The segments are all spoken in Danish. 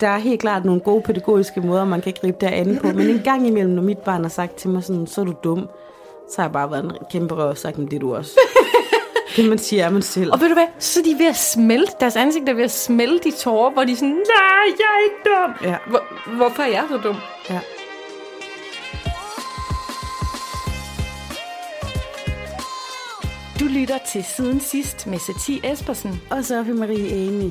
der er helt klart nogle gode pædagogiske måder, man kan gribe det an på. Men en gang imellem, når mit barn har sagt til mig sådan, så er du dum, så har jeg bare været en kæmpe røv og sagt, men det er du også. det man siger er man selv. Og ved du hvad, så er de ved at smelte, deres ansigt er ved at smelte i tårer, hvor de er sådan, nej, jeg er ikke dum. Ja. Hvor, hvorfor er jeg så dum? Ja. Du lytter til Siden Sidst med Satie Espersen. Og Sofie Marie Amy.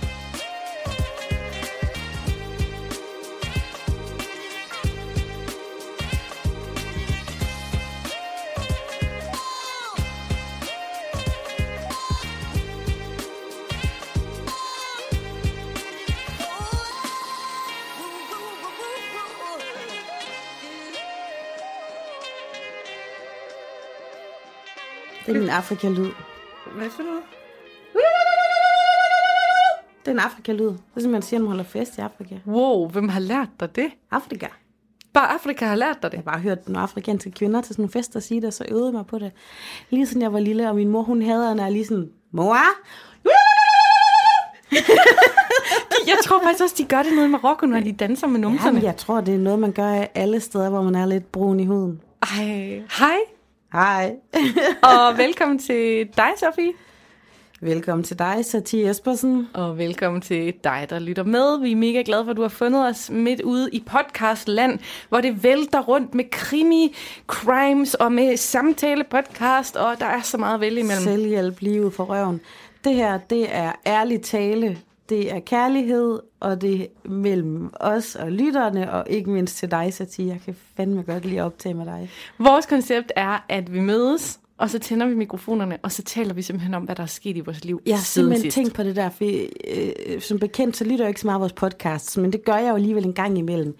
Det er min Afrika-lyd. Hvad for noget? Det er en Afrika-lyd. Det er man siger, når man holder fest i Afrika. Wow, hvem har lært dig det? Afrika. Bare Afrika har lært dig det. Jeg har bare hørt nogle afrikanske kvinder til sådan nogle fester sige det, og så øvede jeg mig på det. Lige siden jeg var lille, og min mor, hun havde, når jeg lige sådan, mor, Jeg tror faktisk også, de gør det nede i Marokko, når de danser med numserne. Jamen, jeg tror, det er noget, man gør alle steder, hvor man er lidt brun i huden. Ej, hej, Hej. og velkommen til dig, Sofie. Velkommen til dig, Satie Espersen. Og velkommen til dig, der lytter med. Vi er mega glade for, at du har fundet os midt ude i podcastland, hvor det vælter rundt med krimi, crimes og med samtale-podcast, og der er så meget at vælge imellem. Selvhjælp livet for røven. Det her, det er ærlig tale. Det er kærlighed, og det er mellem os og lytterne, og ikke mindst til dig, Satie. Jeg kan fandme godt lide at optage med dig. Vores koncept er, at vi mødes, og så tænder vi mikrofonerne, og så taler vi simpelthen om, hvad der er sket i vores liv Jeg har simpelthen sidst. tænkt på det der, for øh, som bekendt, så lytter jeg ikke så meget vores podcasts, men det gør jeg jo alligevel en gang imellem.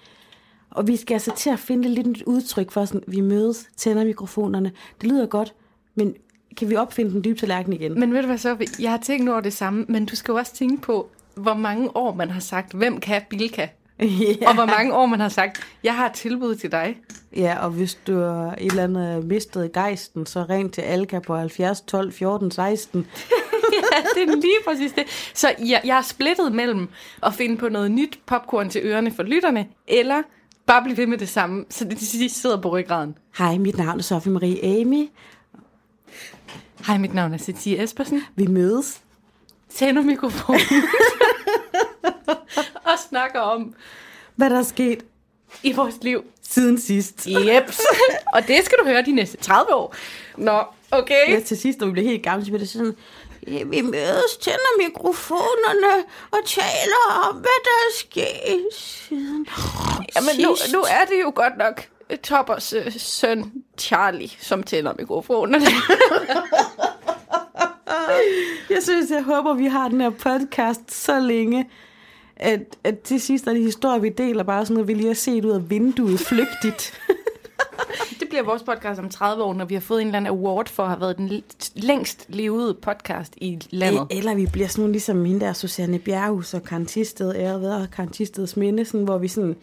Og vi skal altså til at finde lidt et udtryk for, sådan, vi mødes, tænder mikrofonerne. Det lyder godt, men kan vi opfinde den dybe tallerken igen? Men ved du hvad, så? Jeg har tænkt over det samme, men du skal jo også tænke på, hvor mange år man har sagt, hvem kan Bilka? ja. Og hvor mange år man har sagt, jeg har et tilbud til dig. ja, og hvis du er et eller andet mistet gejsten, så ring til Alka på 70 12 14 16. ja, det er lige præcis det. Så jeg, jeg er splittet mellem at finde på noget nyt popcorn til ørerne for lytterne, eller bare blive ved med det samme, så det til sidst sidder på ryggraden. Hej, mit navn er Sofie Marie Amy. Hej, mit navn er Cecilie Espersen. Vi mødes. Tænder mikrofonen. og snakker om Hvad der er sket i vores liv. siden sidst. Jeps. og det skal du høre de næste 30 år. Nå, okay. Ja, til sidst, når vi bliver helt gamle, så bliver det sådan, ja, vi mødes, tænder mikrofonerne og taler om, hvad der er sket siden Jamen, nu, nu er det jo godt nok Toppers øh, søn Charlie, som tænder mikrofonerne. Jeg synes, jeg håber, vi har den her podcast så længe, at, at til sidst er de historier, vi deler, bare sådan noget, vi lige har set ud af vinduet flygtigt. det bliver vores podcast om 30 år, når vi har fået en eller anden award for at have været den længst levede podcast i landet. Eller vi bliver sådan nogle, ligesom hende der, Susanne Bjerghus og Karen Tisted, æret ved Karen Tisteds minde, sådan, hvor vi sådan,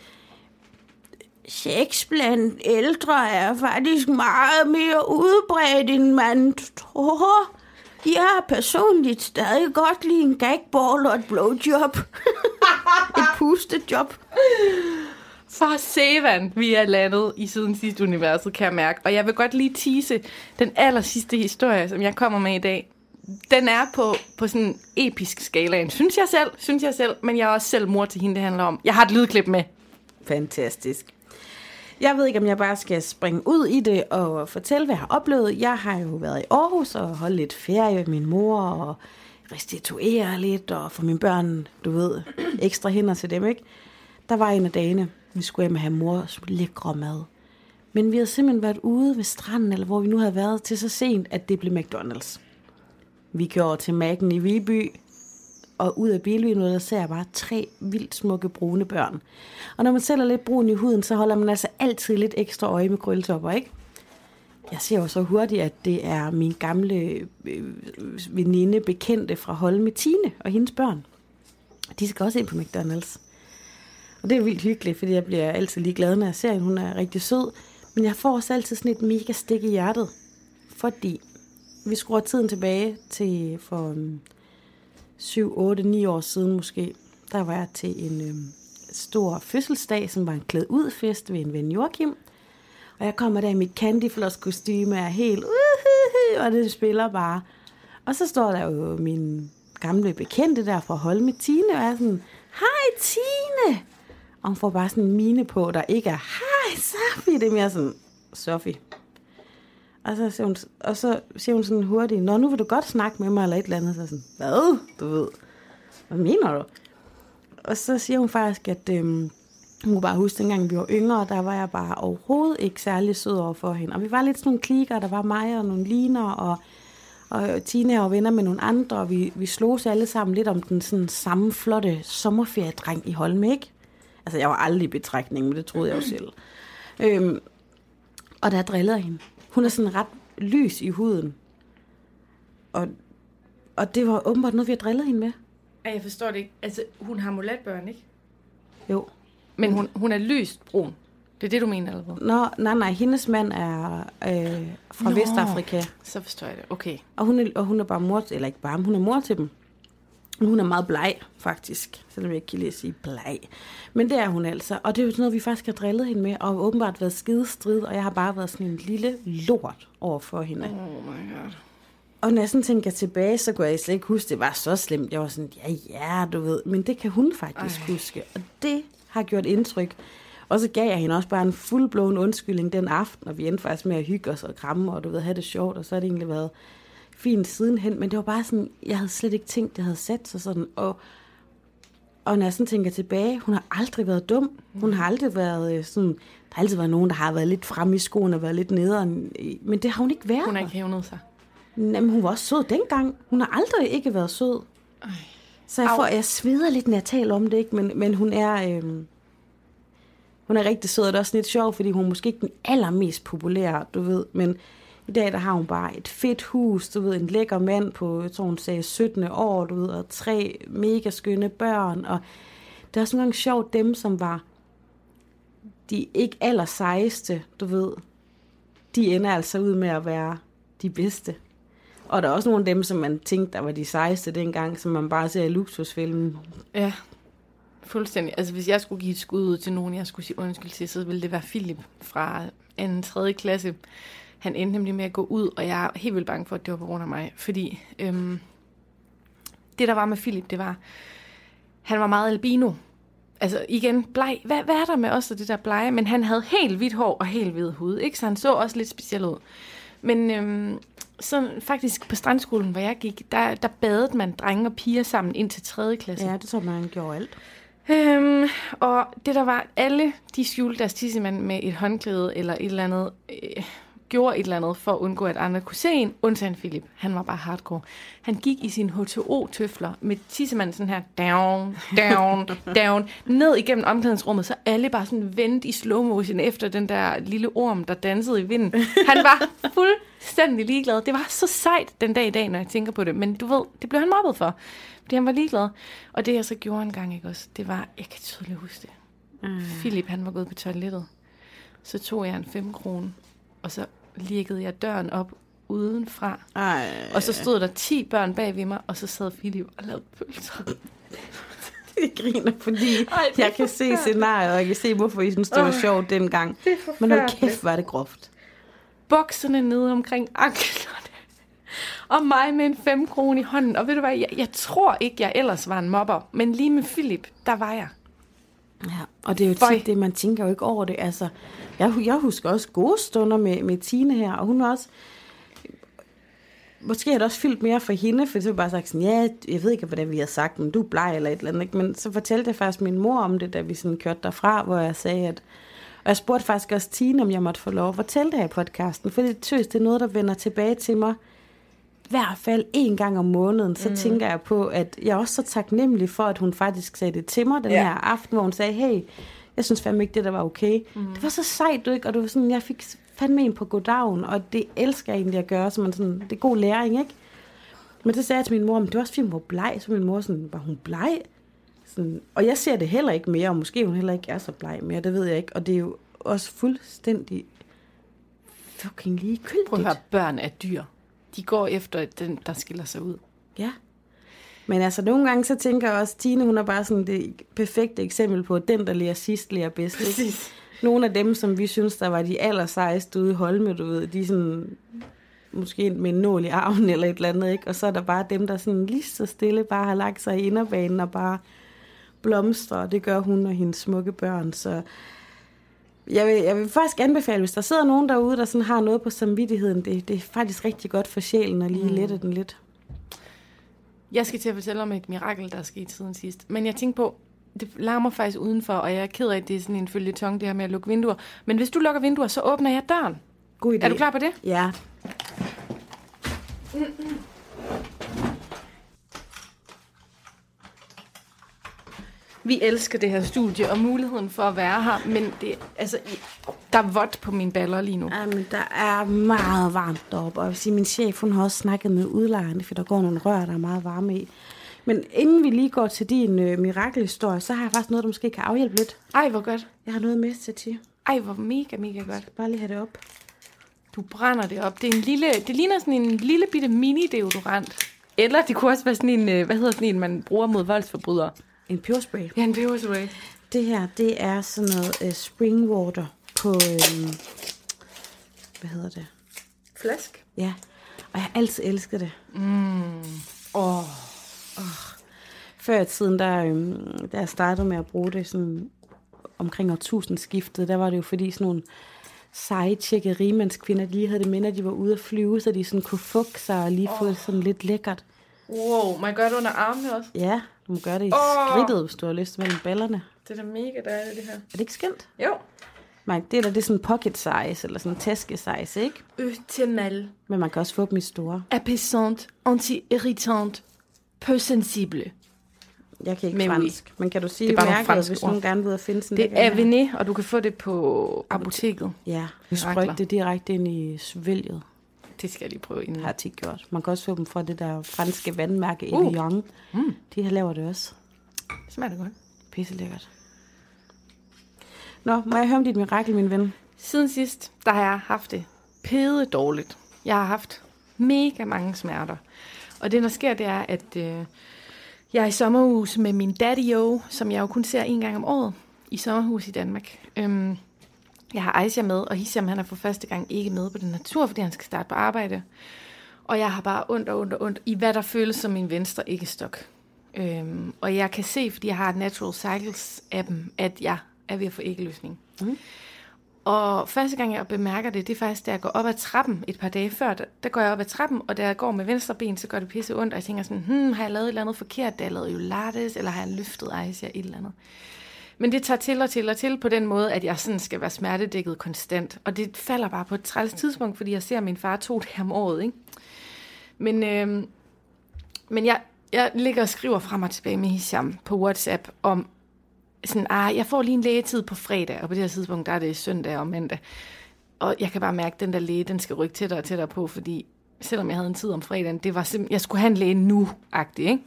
sex blandt ældre er faktisk meget mere udbredt, end man tror. Jeg har personligt stadig godt lide en gagball og et blowjob. et pustejob. For Sevan, vi er landet i siden sidste universet, kan jeg mærke. Og jeg vil godt lige tease den aller sidste historie, som jeg kommer med i dag. Den er på, på sådan en episk skala. Synes jeg selv, synes jeg selv, men jeg er også selv mor til hende, det handler om. Jeg har et lydklip med. Fantastisk. Jeg ved ikke, om jeg bare skal springe ud i det og fortælle, hvad jeg har oplevet. Jeg har jo været i Aarhus og holdt lidt ferie med min mor og restituere lidt og få mine børn, du ved, ekstra hænder til dem, ikke? Der var en af dagene, vi skulle hjem og have mors lækre mad. Men vi havde simpelthen været ude ved stranden, eller hvor vi nu havde været, til så sent, at det blev McDonald's. Vi kører over til Mac'en i Viby, og ud af bilvinduet, der ser jeg bare tre vildt smukke brune børn. Og når man selv er lidt brun i huden, så holder man altså altid lidt ekstra øje med krølletopper, ikke? Jeg ser jo så hurtigt, at det er min gamle øh, veninde, bekendte fra Holme, Tine og hendes børn. De skal også ind på McDonald's. Og det er vildt hyggeligt, fordi jeg bliver altid lige glad, når jeg ser hende. Hun er rigtig sød. Men jeg får også altid sådan et mega stik i hjertet. Fordi vi skruer tiden tilbage til for øhm, 7, 8, 9 år siden måske. Der var jeg til en øh, stor fødselsdag, som var en klæd ud fest ved en ven Joachim. Og jeg kommer der i mit candyfloss kostume er helt uhuhu, og det spiller bare. Og så står der jo min gamle bekendte der fra Holme, Tine, og er sådan, hej Tine! Og hun får bare sådan en mine på, der ikke er, hej Sofie, det er mere sådan, Sofie. Og så, siger hun, og så siger hun sådan hurtigt, Nå, nu vil du godt snakke med mig, eller et eller andet. Så sådan, hvad? Du ved, hvad mener du? Og så siger hun faktisk, at øhm, hun kunne bare huske, dengang vi var yngre, der var jeg bare overhovedet ikke særlig sød over for hende. Og vi var lidt sådan nogle klikker, der var mig og nogle liner, og, og Tina var venner med nogle andre, og vi, vi slog alle sammen lidt om den sådan samme flotte sommerferiedreng i Holme, ikke? Altså, jeg var aldrig i betragtning, men det troede jeg jo selv. Øhm, og der drillede jeg hende. Hun er sådan ret lys i huden. Og, og det var åbenbart noget, vi har drillet hende med. Ja, jeg forstår det ikke. Altså, hun har mulatbørn, ikke? Jo. Men hun, hun er lyst brun. Det er det, du mener, eller hvad? Nå, nej, nej, hendes mand er øh, fra Nå. Vestafrika. Så forstår jeg det. Okay. Og hun, er, og hun er bare mor, eller ikke bare, hun er mor til dem. Hun er meget bleg, faktisk. Selvom jeg ikke kan lide at sige bleg. Men det er hun altså. Og det er jo sådan noget, vi faktisk har drillet hende med, og åbenbart været skidestrid, og jeg har bare været sådan en lille lort over for hende. Oh my god. Og når jeg sådan tænker tilbage, så kunne jeg slet ikke huske, det var så slemt. Jeg var sådan, ja, ja, du ved. Men det kan hun faktisk Ej. huske. Og det har gjort indtryk. Og så gav jeg hende også bare en fuldblåen undskyldning den aften, og vi endte faktisk med at hygge os og kramme, og du ved, have det sjovt, og så har det egentlig været fint sidenhen. Men det var bare sådan, jeg havde slet ikke tænkt, det havde sat sig sådan. Og, og når jeg sådan tænker tilbage, hun har aldrig været dum. Hun har aldrig været øh, sådan, der har altid været nogen, der har været lidt fremme i skoene og været lidt nederen. Men det har hun ikke været. Hun har ikke hævnet sig. Jamen, hun var også sød dengang. Hun har aldrig ikke været sød. Ej. Så jeg, får, jeg sveder lidt, når jeg taler om det, ikke? Men, men hun er... Øhm, hun er rigtig sød, og det er også lidt sjovt, fordi hun er måske ikke den allermest populære, du ved. Men i dag, der har hun bare et fedt hus, du ved, en lækker mand på, jeg tror hun sagde 17 år, du ved, og tre mega skønne børn. Og det er også nogle gange sjovt, dem som var de ikke aller sejeste, du ved, de ender altså ud med at være de bedste. Og der er også nogle af dem, som man tænkte, der var de sejeste dengang, som man bare ser i luksusfilmen. Ja, fuldstændig. Altså, hvis jeg skulle give et skud ud til nogen, jeg skulle sige undskyld til, så ville det være Philip fra en tredje klasse. Han endte nemlig med at gå ud, og jeg er helt vildt bange for, at det var på grund af mig. Fordi øhm, det, der var med Philip, det var, han var meget albino. Altså igen, bleg. Hvad, hvad er der med os og det der blege? Men han havde helt hvidt hår og helt hvid hud, ikke? Så han så også lidt speciel ud. Men øhm, så faktisk på strandskolen, hvor jeg gik, der, der badede man drenge og piger sammen ind til 3. klasse. Ja, det tror man gjorde alt. Øhm, og det der var, alle de skjulte deres tissemand med et håndklæde eller et eller andet, øh, gjorde et eller andet for at undgå, at andre kunne se en, undtagen Philip. Han var bare hardcore. Han gik i sine H2O-tøfler med tissemanden sådan her, down, down, down, ned igennem omklædningsrummet, så alle bare sådan vendte i slow motion efter den der lille orm, der dansede i vinden. Han var fuldstændig ligeglad. Det var så sejt den dag i dag, når jeg tænker på det. Men du ved, det blev han mobbet for. Fordi han var ligeglad. Og det jeg så gjorde en gang, ikke også, det var, jeg kan tydeligt huske det. Mm. Philip, han var gået på toilettet. Så tog jeg en 5 kroner, og så liggede jeg døren op udenfra. Ej. Og så stod der 10 børn bag ved mig, og så sad Philip og lavede pølser. Jeg griner, fordi Ej, jeg kan se scenariet, og jeg kan se, hvorfor I synes, det var sjovt dengang. Men hold kæft, var det groft. Bukserne nede omkring anklerne. Og mig med en 5 kroner i hånden. Og ved du hvad, jeg, jeg tror ikke, jeg ellers var en mobber. Men lige med Philip, der var jeg. Ja, og det er jo Føj. tit det, man tænker jo ikke over det. Altså, jeg, jeg husker også gode stunder med, med Tine her, og hun var også... Måske har det også fyldt mere for hende, for så bare sagt sådan, ja, jeg ved ikke, hvordan vi har sagt, men du er bleg eller et eller andet. Ikke? Men så fortalte jeg faktisk min mor om det, da vi sådan kørte derfra, hvor jeg sagde, at... Og jeg spurgte faktisk også Tine, om jeg måtte få lov at fortælle det her i podcasten, for det tøs, det er noget, der vender tilbage til mig hvert fald en gang om måneden, så mm. tænker jeg på, at jeg er også så taknemmelig for, at hun faktisk sagde det til mig den ja. her aften, hvor hun sagde, hey, jeg synes fandme ikke, det der var okay. Mm. Det var så sejt, du ikke? Og det var sådan, jeg fik fandme en på goddagen, og det elsker jeg egentlig at gøre, så man sådan, det er god læring, ikke? Men så sagde jeg til min mor, men det var også fint, hvor bleg. Så min mor sådan, var hun bleg? sådan, og jeg ser det heller ikke mere, og måske hun heller ikke er så bleg mere, det ved jeg ikke. Og det er jo også fuldstændig fucking ligegyldigt. Prøv at høre, børn er dyr. De går efter den, der skiller sig ud. Ja. Men altså, nogle gange så tænker jeg også, Tine, hun er bare sådan det perfekte eksempel på, den, der lærer sidst, lærer bedst. Ikke? Præcis. Nogle af dem, som vi synes, der var de allersejeste ude i Holme, du ved, de er sådan, måske med en nål i armen eller et eller andet, ikke? Og så er der bare dem, der sådan lige så stille bare har lagt sig i inderbanen og bare blomstrer, og det gør hun og hendes smukke børn, så jeg vil, jeg vil faktisk anbefale, hvis der sidder nogen derude, der sådan har noget på samvittigheden, det, det er faktisk rigtig godt for sjælen at lige mm. lette den lidt. Jeg skal til at fortælle om et mirakel, der er sket siden sidst. Men jeg tænkte på, det larmer faktisk udenfor, og jeg er ked af, at det er sådan en følgetong, det her med at lukke vinduer. Men hvis du lukker vinduer, så åbner jeg døren. God idé. Er du klar på det? Ja. Vi elsker det her studie og muligheden for at være her, men det, altså, der er vådt på mine baller lige nu. Ja, men der er meget varmt deroppe, og jeg vil sige, min chef, hun har også snakket med udlejerne, for der går nogle rør, der er meget varme i. Men inden vi lige går til din øh, mirakelhistorie, så har jeg faktisk noget, der måske kan afhjælpe lidt. Ej, hvor godt. Jeg har noget med til til. Ej, hvor mega, mega godt. Bare lige have det op. Du brænder det op. Det, er en lille, det ligner sådan en lille bitte mini-deodorant. Eller det kunne også være sådan en, øh, hvad hedder sådan en, man bruger mod voldsforbrydere. En peberspray. Ja, en peberspray. Det her, det er sådan noget øh, spring water på, øh, hvad hedder det? Flask. Ja, og jeg har altid elsket det. Åh, Før i tiden, der, øhm, da jeg startede med at bruge det sådan omkring årtusindskiftet, der var det jo fordi sådan nogle seje tjekke rigmandskvinder, de lige havde det med, når de var ude at flyve, så de sådan kunne fugte sig og lige få det sådan lidt lækkert. wow. Jeg gøre det under armene også? Ja, du må gøre det i Åh! skridtet, hvis du har lyst mellem ballerne. Det er da mega dejligt, det her. Er det ikke skønt? Jo. Mike, det er da det er sådan pocket size, eller sådan taske size, ikke? Euthymel. Men man kan også få dem i store. Apaisante, anti-irritante, peu sensible. Jeg kan ikke Men oui. fransk. Men kan du sige Det er bare mærket, hvis nogen gerne vil at finde sådan Det er? Avené, og du kan få det på apoteket. Ja, du sprøjte Mirakler. det direkte ind i svælget. Det skal jeg lige prøve inden. har tit gjort. Man kan også få dem fra det der franske vandmærke Uh. Evian. Mm. De her laver det også. Smager det godt. Pisse lækkert. Nå, må jeg høre om dit mirakel, min ven? Siden sidst, der har jeg haft det pede dårligt. Jeg har haft mega mange smerter. Og det, der sker, det er, at øh, jeg er i sommerhus med min daddy som jeg jo kun ser en gang om året i sommerhus i Danmark. Øhm, jeg har Aisha med, og Hisham han er for første gang ikke med på den natur, fordi han skal starte på arbejde. Og jeg har bare ondt og ondt og ondt i, hvad der føles som min venstre ikke-stok. Øhm, og jeg kan se, fordi jeg har Natural Cycles-appen, at jeg er ved at få æggeløsning. Mm. Og første gang, jeg bemærker det, det er faktisk, da jeg går op ad trappen et par dage før. Der, der går jeg op ad trappen, og da jeg går med venstre ben, så gør det pisse ondt. Og jeg tænker sådan, hmm, har jeg lavet et eller andet forkert? Da jeg lavede jo lattes, eller har jeg løftet Aisha et eller andet? Men det tager til og til og til på den måde, at jeg sådan skal være smertedækket konstant. Og det falder bare på et træls tidspunkt, fordi jeg ser min far to dage om året. Ikke? Men, øh, men jeg, jeg ligger og skriver frem og tilbage med Hisham på WhatsApp om, sådan, ah, jeg får lige en lægetid på fredag, og på det her tidspunkt, der er det søndag og mandag. Og jeg kan bare mærke, at den der læge, den skal rykke tættere og tættere på, fordi selvom jeg havde en tid om fredagen, det var simpelthen, jeg skulle have en læge nu-agtig, ikke?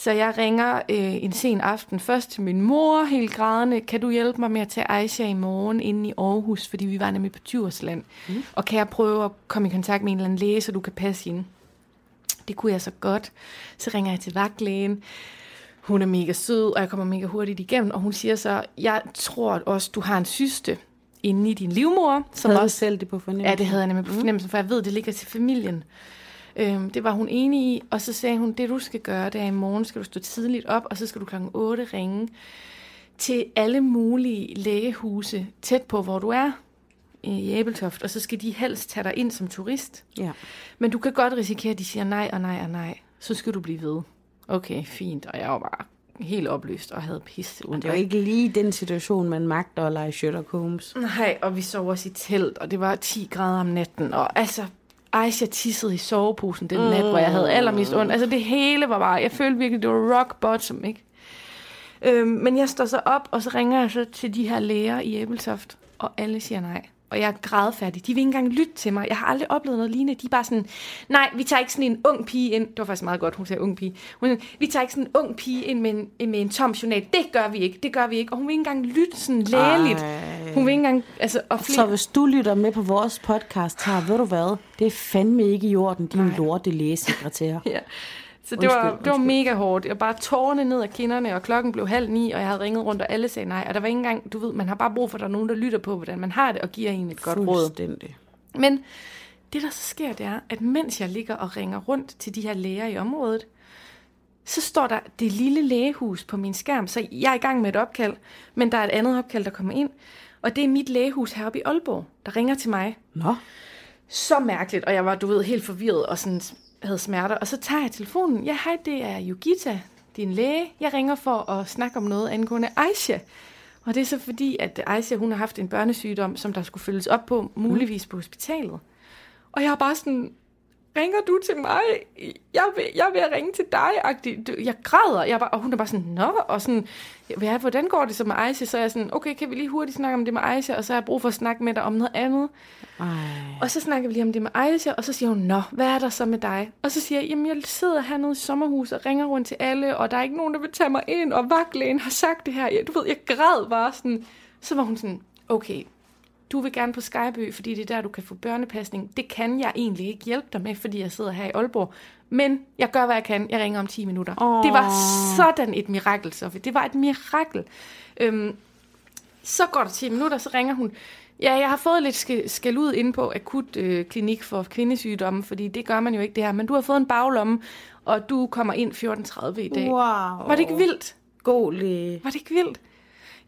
Så jeg ringer øh, en sen aften først til min mor, helt grædende. Kan du hjælpe mig med at tage Aisha i morgen inde i Aarhus, fordi vi var nemlig på Djursland. Mm. Og kan jeg prøve at komme i kontakt med en eller anden læge, så du kan passe hende? Det kunne jeg så godt. Så ringer jeg til vagtlægen. Hun er mega sød, og jeg kommer mega hurtigt igennem. Og hun siger så, jeg tror også, du har en syste inde i din livmor. Som Havde du også, selv det på fornemmelse? Ja, det havde jeg nemlig på fornemmelsen, for jeg ved, det ligger til familien. Øhm, det var hun enig i, og så sagde hun, det du skal gøre, det er i morgen skal du stå tidligt op, og så skal du klokken 8 ringe til alle mulige lægehuse tæt på, hvor du er i Æbeltoft, og så skal de helst tage dig ind som turist. Ja. Men du kan godt risikere, at de siger nej og nej og nej. Så skal du blive ved. Okay, fint. Og jeg var bare helt opløst og havde pisse Og det jo ikke lige den situation, man magter at lege Sherlock Holmes. Nej, og vi sov også i telt, og det var 10 grader om natten. Og altså, Aisha tissede i soveposen den nat, hvor jeg havde allermest ondt. Altså det hele var bare, jeg følte virkelig, det var rock bottom, ikke? Øhm, men jeg står så op, og så ringer jeg så til de her læger i Æbeltoft, og alle siger nej. Og jeg er grædfærdig. De vil ikke engang lytte til mig. Jeg har aldrig oplevet noget lignende. De er bare sådan, nej, vi tager ikke sådan en ung pige ind. Det var faktisk meget godt, hun sagde ung pige. Hun sagde, vi tager ikke sådan en ung pige ind med en, med en tom journal. Det gør vi ikke, det gør vi ikke. Og hun vil ikke engang lytte sådan lægeligt. Ej. Hun vil ikke engang, altså, og Så hvis du lytter med på vores podcast her, ved du hvad? Det er fandme ikke i orden, din lorte lægesekretær. Ja. Så det, var, Undskyld, det var mega hårdt. Jeg bare tårne ned af kinderne, og klokken blev halv ni, og jeg havde ringet rundt, og alle sagde nej. Og der var ikke engang, du ved, man har bare brug for, at der er nogen, der lytter på, hvordan man har det, og giver en et godt råd. Men det, der så sker, det er, at mens jeg ligger og ringer rundt til de her læger i området, så står der det lille lægehus på min skærm. Så jeg er i gang med et opkald, men der er et andet opkald, der kommer ind. Og det er mit lægehus heroppe i Aalborg, der ringer til mig. Nå, Så mærkeligt, og jeg var, du ved, helt forvirret og sådan havde smerter. Og så tager jeg telefonen. Ja, hej, det er Yogita, din læge. Jeg ringer for at snakke om noget angående Aisha. Og det er så fordi, at Aisha, hun har haft en børnesygdom, som der skulle følges op på, muligvis på hospitalet. Og jeg har bare sådan, ringer du til mig? Jeg vil, jeg vil ringe til dig. Jeg græder, jeg bare, og hun er bare sådan, nå, og sådan, ja, hvordan går det så med Aisha? Så er jeg sådan, okay, kan vi lige hurtigt snakke om det med Aisha, og så har jeg brug for at snakke med dig om noget andet. ej. Og så snakker vi lige om det med Aisha, og så siger hun, nå, hvad er der så med dig? Og så siger jeg, jamen jeg sidder hernede i sommerhuset og ringer rundt til alle, og der er ikke nogen, der vil tage mig ind, og vagtlægen har sagt det her. Jeg, du ved, jeg græd bare sådan. Så var hun sådan, okay, du vil gerne på Skyby, fordi det er der, du kan få børnepasning. Det kan jeg egentlig ikke hjælpe dig med, fordi jeg sidder her i Aalborg. Men jeg gør, hvad jeg kan. Jeg ringer om 10 minutter. Åh. Det var sådan et mirakel, Sofie. Det var et mirakel. Øhm, så går der 10 minutter, så ringer hun. Ja, jeg har fået lidt skal, ud inde på akut øh, klinik for kvindesygdomme, fordi det gør man jo ikke det her. Men du har fået en baglomme, og du kommer ind 14.30 i dag. Wow. Var det ikke vildt? God læge. Var det ikke vildt?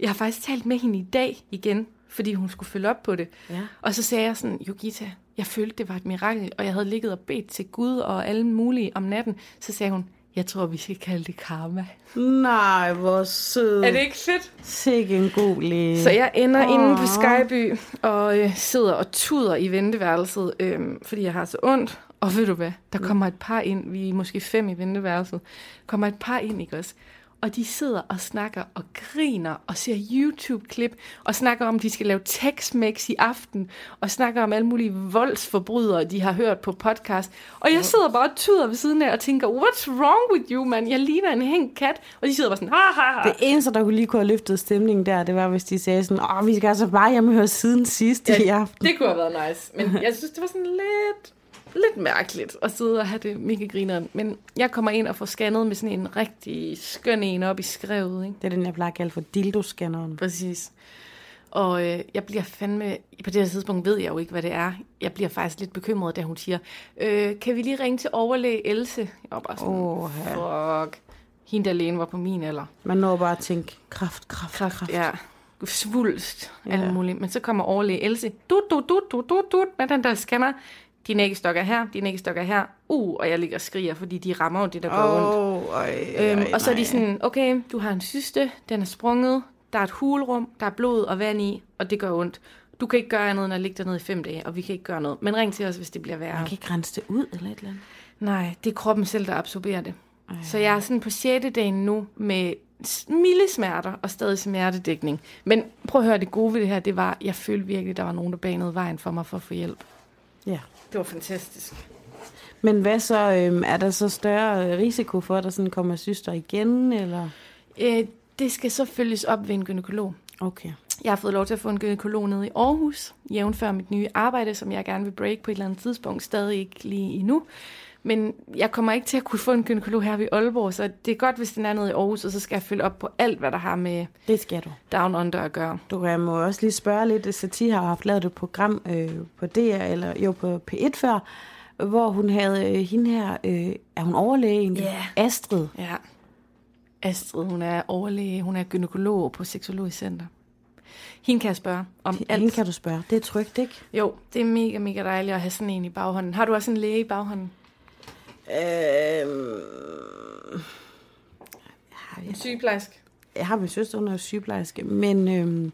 Jeg har faktisk talt med hende i dag igen, fordi hun skulle følge op på det. Ja. Og så sagde jeg sådan, Yogita, jeg følte, det var et mirakel, og jeg havde ligget og bedt til Gud og alle mulige om natten. Så sagde hun, jeg tror, vi skal kalde det karma. Nej, hvor sød. Er det ikke fedt? Sikke en god læge. Så jeg ender oh. inde på Skyby og øh, sidder og tuder i venteværelset, øh, fordi jeg har så ondt. Og ved du hvad, der kommer et par ind, vi er måske fem i venteværelset, kommer et par ind, ikke også? Og de sidder og snakker og griner og ser YouTube-klip og snakker om, at de skal lave Tex-Mex i aften og snakker om alle mulige voldsforbrydere, de har hørt på podcast. Og jeg sidder bare og tuder ved siden af og tænker, what's wrong with you, man? Jeg ligner en hængt kat. Og de sidder bare sådan, ha, ha, ha. Det eneste, der kunne lige kunne have løftet stemningen der, det var, hvis de sagde sådan, åh, vi skal altså bare hjem og høre siden sidst i aften. Det kunne have været nice. Men jeg synes, det var sådan lidt, lidt mærkeligt at sidde og have det mega grineren. Men jeg kommer ind og får scannet med sådan en rigtig skøn en op i skrevet. Ikke? Det er den, jeg plejer at kalde for dildo-scanneren. Præcis. Og øh, jeg bliver fandme... På det her tidspunkt ved jeg jo ikke, hvad det er. Jeg bliver faktisk lidt bekymret, da hun siger, øh, kan vi lige ringe til overlæge Else? Jeg var bare sådan, Åh, fuck. Hende der alene var på min alder. Man når bare at tænke, kraft, kraft, kraft. kraft. Ja, svulst, ja. Ja. alt muligt. Men så kommer overlæge Else, du, du, du, du, du, du, med den der scanner. Din æggestok er her, din æggestok er her. Uh, og jeg ligger og skriger, fordi de rammer jo det, der går ondt. Åh, øj, Øhm, øj, og så er de sådan, okay, du har en syste, den er sprunget, der er et hulrum, der er blod og vand i, og det gør ondt. Du kan ikke gøre andet end at ligge dernede i fem dage, og vi kan ikke gøre noget. Men ring til os, hvis det bliver værre. Man kan ikke rense det ud eller et eller andet. Nej, det er kroppen selv, der absorberer det. Ej. Så jeg er sådan på 6. dagen nu med milde smerter og stadig smertedækning. Men prøv at høre, det gode ved det her, det var, jeg følte virkelig, der var nogen, der banede vejen for mig for at få hjælp. Ja. Det var fantastisk. Men hvad så, øhm, er der så større øh, risiko for, at der sådan kommer syster igen, eller? Øh, det skal så følges op ved en gynekolog. Okay. Jeg har fået lov til at få en gynekolog nede i Aarhus, jævnfør mit nye arbejde, som jeg gerne vil break på et eller andet tidspunkt, stadig ikke lige endnu. Men jeg kommer ikke til at kunne få en gynekolog her ved Aalborg, så det er godt, hvis den er nede i Aarhus, og så skal jeg følge op på alt, hvad der har med Det skal du. Down Under at gøre. Du jeg må også lige spørge lidt, Sati har haft lavet et program øh, på DR, eller jo på P1 før, hvor hun havde øh, hende her, øh, er hun overlæge egentlig? Ja. Astrid. Ja. Astrid, hun er overlæge, hun er gynekolog på Seksologisk Center. Hende kan jeg spørge om Alt. alt. Hende kan du spørge. Det er trygt, ikke? Jo, det er mega, mega dejligt at have sådan en i baghånden. Har du også en læge i baghånden? Øhm, En sygeplejerske? jeg har min søster, hun er sygeplejerske, men øhm,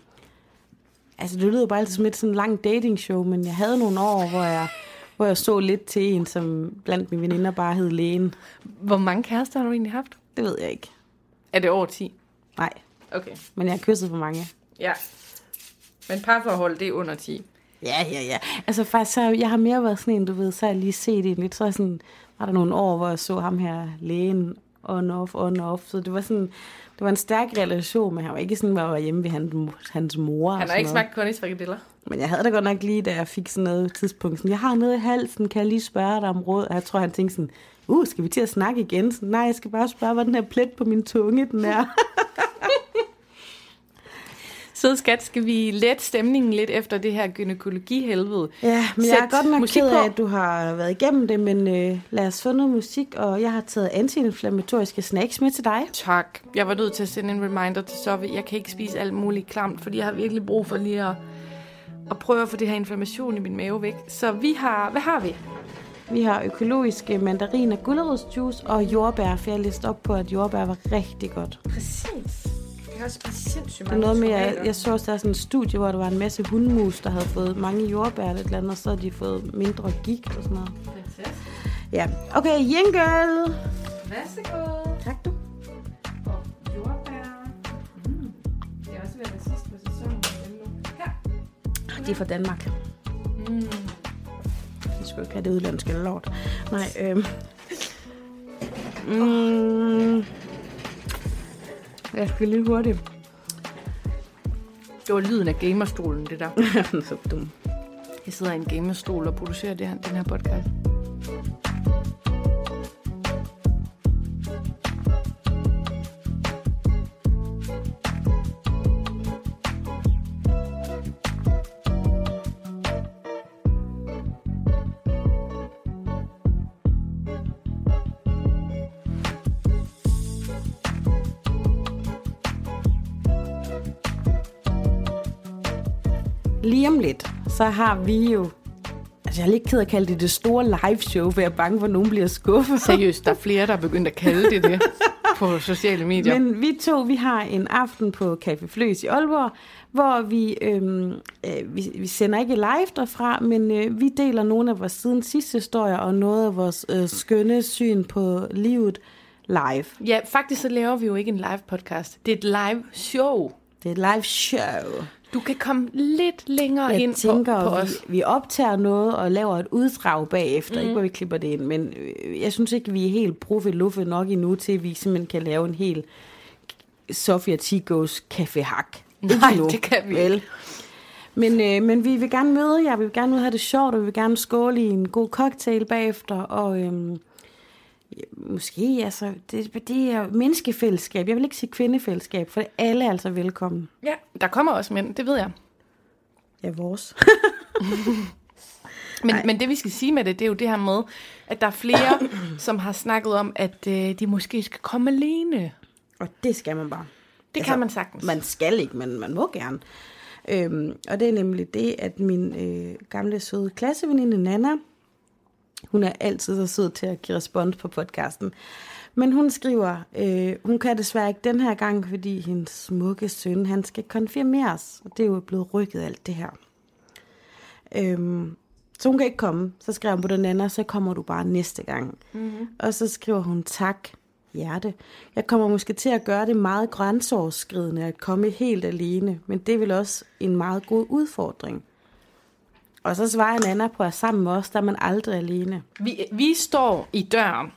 altså det lyder bare altid som et sådan langt datingshow, men jeg havde nogle år, hvor jeg, hvor jeg så lidt til en, som blandt mine veninder bare hed lægen. Hvor mange kærester har du egentlig haft? Det ved jeg ikke. Er det over 10? Nej, Okay. men jeg har kysset for mange. Ja. Men parforhold, det er under 10. Ja, ja, ja. Altså faktisk, så jeg har mere været sådan en, du ved, så har jeg lige set en lidt, så er sådan, var der nogle år, hvor jeg så ham her lægen on off, on off, så det var sådan, det var en stærk relation, men han var ikke sådan, hvor jeg var hjemme ved hans, hans mor. Han har ikke smagt Connys frikadeller. Men jeg havde da godt nok lige, da jeg fik sådan noget tidspunkt, sådan, jeg har noget i halsen, kan jeg lige spørge dig om råd? Og jeg tror, han tænkte sådan, uh, skal vi til at snakke igen? Sådan, Nej, jeg skal bare spørge, hvad den her plet på min tunge, den er. Så skat, skal vi lette stemningen lidt efter det her gynækologi-helvede. Ja, men jeg Sæt er godt nok ked af, at du har været igennem det, men øh, lad os få noget musik, og jeg har taget antiinflammatoriske snacks med til dig. Tak. Jeg var nødt til at sende en reminder til Sofie. Jeg kan ikke spise alt muligt klamt, fordi jeg har virkelig brug for lige at, at prøve at få det her inflammation i min mave væk. Så vi har... Hvad har vi? Vi har økologiske mandariner, gulerodsjuice og jordbær, for jeg læste op på, at jordbær var rigtig godt. Præcis. Jeg har spist sindssygt Det er noget med, jeg, jeg så også, der er sådan en studie, hvor der var en masse hundmus, der havde fået mange jordbær eller et eller andet, og så havde de fået mindre gigt og sådan noget. Fantastisk. Ja, okay, jingle! Værsgo. Tak du. Og jordbær. Mm. Det er også ved at være sidst på sæsonen. Her. De er fra Danmark. Mm. Jeg skulle ikke have det udlandske lort. Nej, øhm. Mm. Jeg skal lige hurtigt. Det var lyden af gamerstolen, det der. så dum. Jeg sidder i en gamerstol og producerer det her, den her podcast. Om lidt, så har vi jo... Altså, jeg er lidt ked af at kalde det det store live show, for jeg er bange for, at nogen bliver skuffet. Seriøst, der er flere, der er begyndt at kalde det det på sociale medier. Men... Vi to, vi har en aften på Café Fløs i Aalborg, hvor vi, øhm, øh, vi, vi sender ikke live derfra, men øh, vi deler nogle af vores siden sidste historier og noget af vores øh, skønne syn på livet live. Ja, faktisk så laver vi jo ikke en live podcast. Det er et live show. Det er et live show. Du kan komme lidt længere Jeg ind tænker, på, på vi, os. vi optager noget og laver et uddrag bagefter, mm. ikke hvor vi klipper det ind, men øh, jeg synes ikke, vi er helt proffe nok endnu til, at vi simpelthen kan lave en hel Sofia Tigos Café Hak. Nej, det kan vi Vel. Men, øh, men vi vil gerne møde jer, vi vil gerne ud have det sjovt, og vi vil gerne skåle i en god cocktail bagefter, og ja, måske, altså, det, det er menneskefællesskab. Jeg vil ikke sige kvindefællesskab, for alle er altså velkommen. Ja, der kommer også mænd, det ved jeg. Ja, vores. Men, men det vi skal sige med det, det er jo det her med, at der er flere, som har snakket om, at øh, de måske skal komme alene. og det skal man bare. Det altså, kan man sagtens. Man skal ikke, men man må gerne. Øhm, og det er nemlig det, at min øh, gamle søde klasseveninde Nana, hun er altid så sød til at give respons på podcasten. Men hun skriver, øh, hun kan desværre ikke den her gang, fordi hendes smukke søn, han skal konfirmeres. Og det er jo blevet rykket alt det her. Øhm, så hun kan ikke komme. Så skriver hun på den anden, så kommer du bare næste gang. Mm-hmm. Og så skriver hun tak, hjerte. Jeg kommer måske til at gøre det meget grænseoverskridende at komme helt alene, men det vel også en meget god udfordring. Og så svarer Nana på, at sammen med os, der er man aldrig alene. Vi, vi står i døren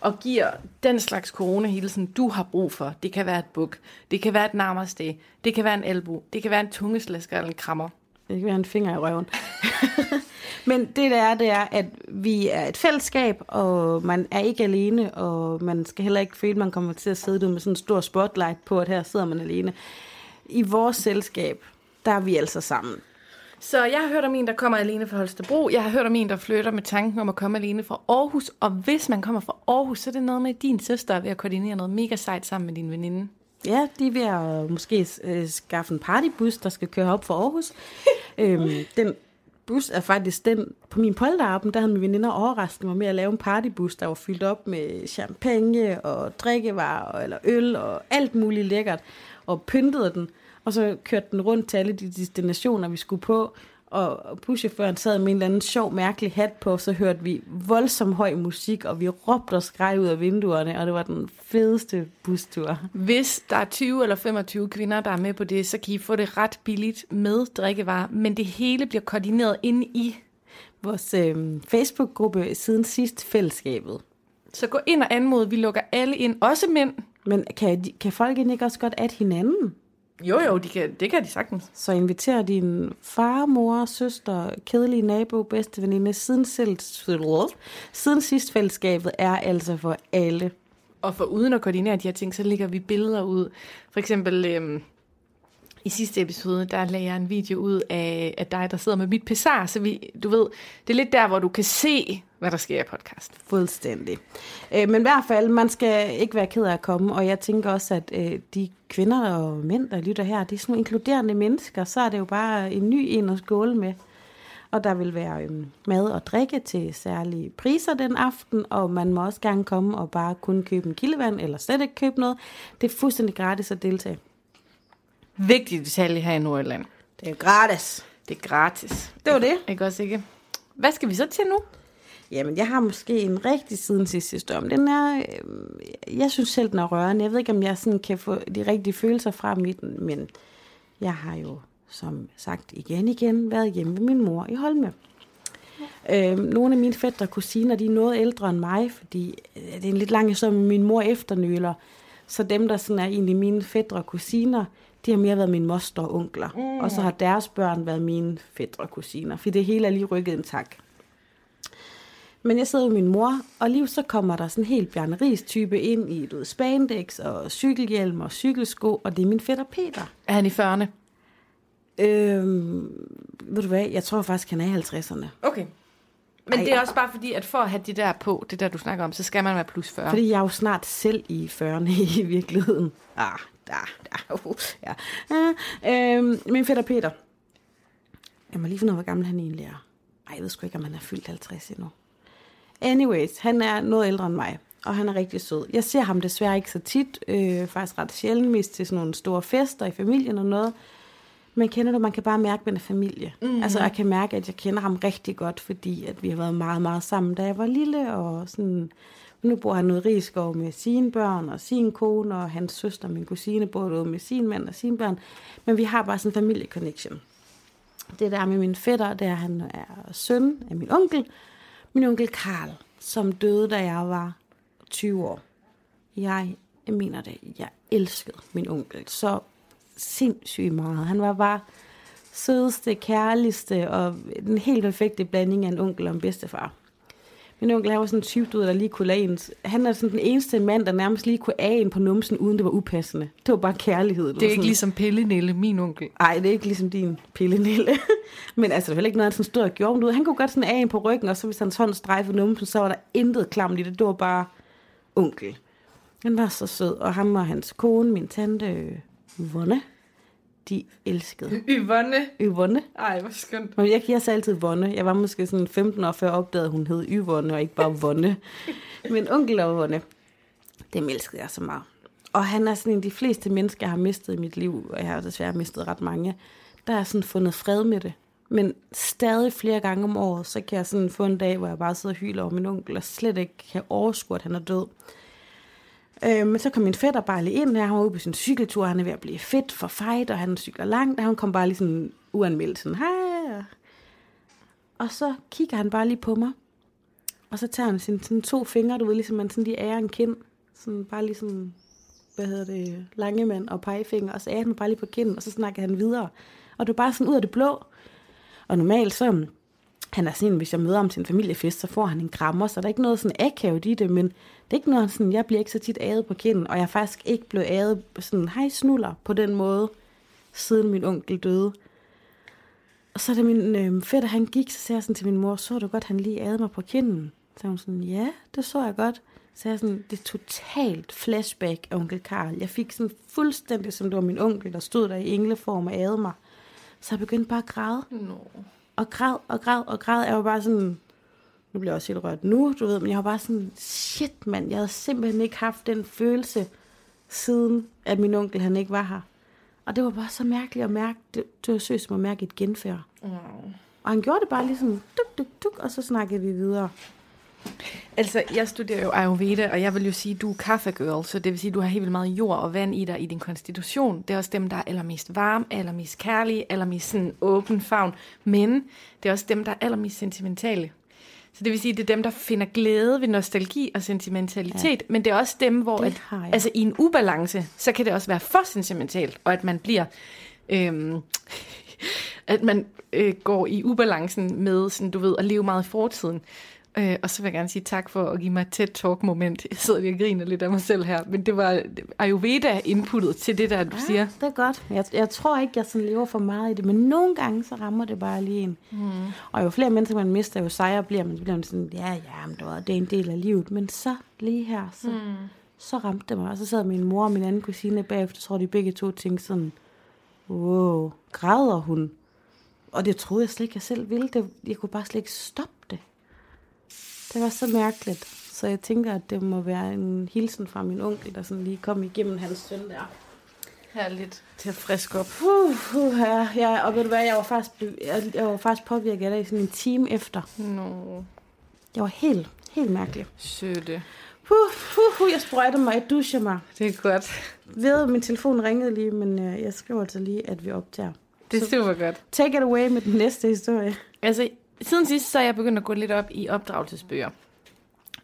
og giver den slags coronahilsen, du har brug for. Det kan være et buk, det kan være et namaste, det kan være en elbo, det kan være en tungeslasker eller en krammer. Det kan være en finger i røven. Men det der er, det er, at vi er et fællesskab, og man er ikke alene, og man skal heller ikke føle, at man kommer til at sidde med sådan en stor spotlight på, at her sidder man alene. I vores selskab, der er vi altså sammen. Så jeg har hørt om en, der kommer alene fra Holstebro. Jeg har hørt om en, der flytter med tanken om at komme alene fra Aarhus. Og hvis man kommer fra Aarhus, så er det noget med, at din søster er ved at koordinere noget mega sejt sammen med din veninde. Ja, de er ved at måske øh, skaffe en partybus, der skal køre op for Aarhus. øhm, den bus er faktisk den, på min polterappen, der havde min veninder overrasket mig med at lave en partybus, der var fyldt op med champagne og drikkevarer eller øl og alt muligt lækkert, og pyntede den. Og så kørte den rundt til alle de destinationer, vi skulle på. og buschaufføren sad med en eller anden sjov, mærkelig hat på, så hørte vi voldsom høj musik, og vi råbte og skreg ud af vinduerne, og det var den fedeste bustur. Hvis der er 20 eller 25 kvinder, der er med på det, så kan I få det ret billigt med drikkevarer, men det hele bliver koordineret ind i. Vores øh, Facebook-gruppe siden sidst fællesskabet. Så gå ind og anmod, vi lukker alle ind, også mænd. Men kan, kan folk ikke også godt at hinanden? Jo, jo, de kan, det kan de sagtens. Så inviter din far, mor, søster, kedelige nabo, bedste veninde. Siden, selv, siden sidst fællesskabet er altså for alle. Og for uden at koordinere de her ting, så lægger vi billeder ud. For eksempel øhm, i sidste episode, der lagde jeg en video ud af, af dig, der sidder med mit pessar. Så vi, du ved, det er lidt der, hvor du kan se, hvad der sker i podcast. Fuldstændig. Øh, men i hvert fald, man skal ikke være ked af at komme, og jeg tænker også, at øh, de kvinder og mænd, der lytter her, de er sådan nogle inkluderende mennesker, så er det jo bare en ny en at skåle med. Og der vil være øhm, mad og drikke til særlige priser den aften, og man må også gerne komme og bare kun købe en kildevand, eller slet ikke købe noget. Det er fuldstændig gratis at deltage. Vigtig detalje her i Nordjylland. Det er gratis. Det er gratis. Det var det. Ikke også ikke? Hvad skal vi så til nu? Jamen, jeg har måske en rigtig siden sidste historie. Men Den er, øh, jeg synes selv, den er rørende. Jeg ved ikke, om jeg sådan kan få de rigtige følelser frem i den, men jeg har jo, som sagt igen igen, været hjemme ved min mor i Holme. Øh, nogle af mine fætter og kusiner, de er noget ældre end mig, fordi øh, det er en lidt lang historie med min mor efternøler. Så dem, der sådan er egentlig mine fætter og kusiner, de har mere været mine moster og onkler. Mm. Og så har deres børn været mine fætter og kusiner, for det hele er lige rykket en tak. Men jeg sidder med min mor, og lige så kommer der sådan en helt Bjarne Ries type ind i du ved, spandex og cykelhjelm og cykelsko, og det er min fætter Peter. Er han i 40'erne? Øhm, ved du hvad, jeg tror faktisk, han er i 50'erne. Okay. Men Ej. det er også bare fordi, at for at have det der på, det der du snakker om, så skal man være plus 40. Fordi jeg er jo snart selv i 40'erne i virkeligheden. Ah, da, da, uh, ja. Uh, øhm, min fætter Peter. Jeg må lige finde ud af, hvor gammel han egentlig er. Ej, jeg ved sgu ikke, om han er fyldt 50 endnu. Anyways, han er noget ældre end mig, og han er rigtig sød. Jeg ser ham desværre ikke så tit, øh, faktisk ret sjældent, mest til sådan nogle store fester i familien og noget. Men kender du, man kan bare mærke, at man er familie. Mm-hmm. Altså, jeg kan mærke, at jeg kender ham rigtig godt, fordi at vi har været meget, meget sammen, da jeg var lille, og sådan... Nu bor han ude i Rigskov med sine børn og sin kone, og hans søster og min kusine bor ude med sin mand og sine børn. Men vi har bare sådan en familieconnection. Det der med min fætter, det er, at han er søn af min onkel. Min onkel Karl, som døde, da jeg var 20 år. Jeg, jeg mener det, jeg elskede min onkel så sindssygt meget. Han var bare sødeste, kærligste og den helt perfekte blanding af en onkel og en bedstefar. Min onkel han var sådan en type, du ved, der lige kunne lade en. Han er sådan den eneste mand, der nærmest lige kunne af en på numsen, uden det var upassende. Det var bare kærlighed. det er ikke ligesom Pelle Nille, min onkel. Nej, det er ikke ligesom din pillenille. Men altså, det var heller ikke noget, han sådan stod og gjorde. Men du ved, han kunne godt sådan af en på ryggen, og så hvis hans hånd strejfede numsen, så var der intet klamt i det. Det var bare onkel. Han var så sød, og ham og hans kone, min tante øh, Yvonne, de elskede. Yvonne. Yvonne. Ej, hvor skønt. Men jeg giver altid Vonne. Jeg var måske sådan 15 år før jeg opdagede, at hun hed Yvonne, og ikke bare Vonne. Men onkel og Vonne, dem elskede jeg så meget. Og han er sådan en af de fleste mennesker, jeg har mistet i mit liv, og jeg har desværre mistet ret mange, der har sådan fundet fred med det. Men stadig flere gange om året, så kan jeg sådan få en dag, hvor jeg bare sidder og hyler over min onkel, og slet ikke kan overskue, at han er død. Øh, men så kom min fætter bare lige ind og Han var ude på sin cykeltur. Han er ved at blive fedt for fight, og han cykler langt. Og han kom bare lige sådan uanmeldt sådan, hej. Og så kigger han bare lige på mig. Og så tager han sine sådan to fingre, du ved, ligesom man sådan lige ærer en kind. Sådan bare lige sådan, hvad hedder det, langemand og pegefinger. Og så ærer han mig bare lige på kinden, og så snakker han videre. Og det var bare sådan ud af det blå. Og normalt så, han er sådan, hvis jeg møder ham til en familiefest, så får han en krammer, så der er ikke noget sådan akavet i det, men det er ikke noget sådan, jeg bliver ikke så tit æret på kinden, og jeg er faktisk ikke blevet æret sådan, hej snuller, på den måde, siden min onkel døde. Og så da min øh, fætter, han gik, så sagde jeg sådan til min mor, så du godt, han lige adede mig på kinden? Så hun sådan, ja, det så jeg godt. Så jeg sådan, det er totalt flashback af onkel Karl. Jeg fik sådan fuldstændig, som det var min onkel, der stod der i engleform og adede mig. Så jeg begyndte bare at græde. No. Og græd, og græd, og græd. Jeg var bare sådan, nu bliver jeg også helt rørt nu, du ved, men jeg var bare sådan, shit mand, jeg havde simpelthen ikke haft den følelse, siden at min onkel han ikke var her. Og det var bare så mærkeligt at mærke, det, det var sødt som at mærke et genfærd. Og han gjorde det bare ligesom duk, duk, duk, og så snakkede vi videre. Altså, jeg studerer jo Ayurveda, og jeg vil jo sige, at du er kaffegirl, så det vil sige, at du har helt vildt meget jord og vand i dig i din konstitution. Det er også dem, der er allermest varme, allermest kærlige, allermest sådan åben favn. Men det er også dem, der er allermest sentimentale. Så det vil sige, at det er dem, der finder glæde ved nostalgi og sentimentalitet, ja. men det er også dem, hvor at, altså, i en ubalance, så kan det også være for sentimentalt, og at man bliver... Øhm, at man øh, går i ubalancen med, sådan, du ved, at leve meget i fortiden. Øh, og så vil jeg gerne sige tak for at give mig et tæt talk moment. Jeg sidder lige og griner lidt af mig selv her, men det var Ayurveda-inputtet til det der, du ja. siger. Det er godt. Jeg, jeg tror ikke, jeg sådan lever for meget i det, men nogle gange, så rammer det bare lige en. Mm. Og jo flere mennesker man mister, jo sejere bliver man. Så bliver man sådan, ja, ja, men det, var, det er en del af livet. Men så lige her, så, mm. så ramte det mig. Og så sad min mor og min anden kusine bagefter, tror de begge to tænkte sådan, wow, græder hun? Og det troede jeg slet ikke, jeg selv ville. Det, jeg kunne bare slet ikke stoppe det. Var så mærkeligt. Så jeg tænker, at det må være en hilsen fra min onkel, der sådan lige kom igennem hans søn der. Herligt. Til at friske op. Uh, uh, ja, ja, og ved du hvad, jeg var faktisk, jeg, jeg var faktisk påvirket af det i sådan en time efter. Nå, Jeg var helt, helt mærkelig. søde. Uh, uh, uh, jeg sprøjtede mig, jeg duscher mig. Det er godt. Ved, min telefon ringede lige, men uh, jeg skriver altså lige, at vi optager. Det er super godt. Take it away med den næste historie. Altså, siden sidst, så er jeg begyndt at gå lidt op i opdragelsesbøger.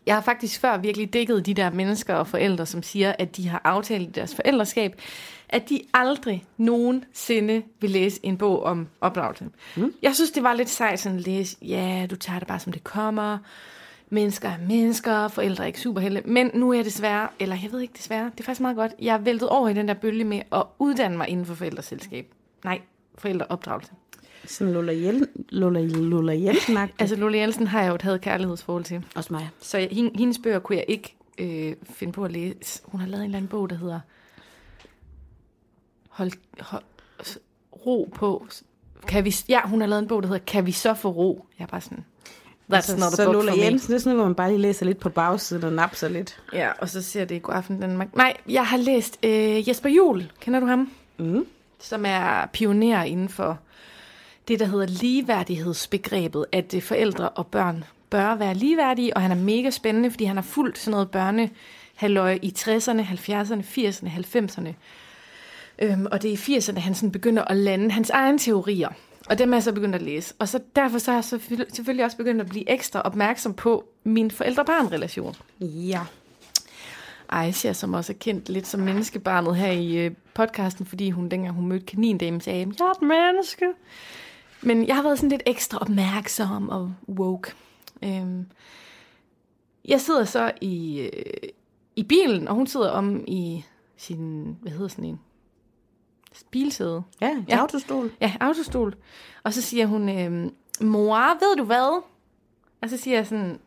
Jeg har faktisk før virkelig dækket de der mennesker og forældre, som siger, at de har aftalt i deres forældreskab, at de aldrig nogensinde vil læse en bog om opdragelse. Mm. Jeg synes, det var lidt sejt sådan at læse, ja, du tager det bare som det kommer, mennesker er mennesker, forældre er ikke superhelte, men nu er jeg desværre, eller jeg ved ikke desværre, det er faktisk meget godt, jeg er væltet over i den der bølge med at uddanne mig inden for forældreselskab. Nej, forældreopdragelse. Sådan Lola Jel- Lola, Lola Jensen Altså, Lola Jensen har jeg jo et havde kærlighedsforhold til. Også mig. Så jeg, hende- hendes bøger kunne jeg ikke øh, finde på at læse. Hun har lavet en eller anden bog, der hedder Hold, hold Ro på. Kan vi, ja, hun har lavet en bog, der hedder Kan vi så få ro? Jeg er bare sådan, that's Altså, not så Lola. Jensen, det er sådan noget, hvor man bare lige læser lidt på bagsiden og napser lidt. Ja, og så ser det i god aften Danmark. Nej, jeg har læst øh, Jesper Juhl. Kender du ham? Mm. som er pioner inden for det, der hedder ligeværdighedsbegrebet, at øh, forældre og børn bør være ligeværdige, og han er mega spændende, fordi han har fulgt sådan noget børne i 60'erne, 70'erne, 80'erne, 90'erne. Øhm, og det er i 80'erne, han sådan begynder at lande hans egne teorier. Og dem er jeg så begyndt at læse. Og så derfor så har jeg selvfølgelig- selvfølgelig også begyndt at blive ekstra opmærksom på min forældre-barn-relation. Ja. Aisha, som også er kendt lidt som menneskebarnet her i øh, podcasten, fordi hun dengang hun mødte kanindamen sagde, jeg er et menneske. Men jeg har været sådan lidt ekstra opmærksom og woke. Øhm, jeg sidder så i, øh, i bilen, og hun sidder om i sin, hvad hedder sådan en, bilsæde. Ja, Ja. autostol. Ja, autostol. Og så siger hun, øhm, mor, ved du hvad? Og så siger jeg sådan,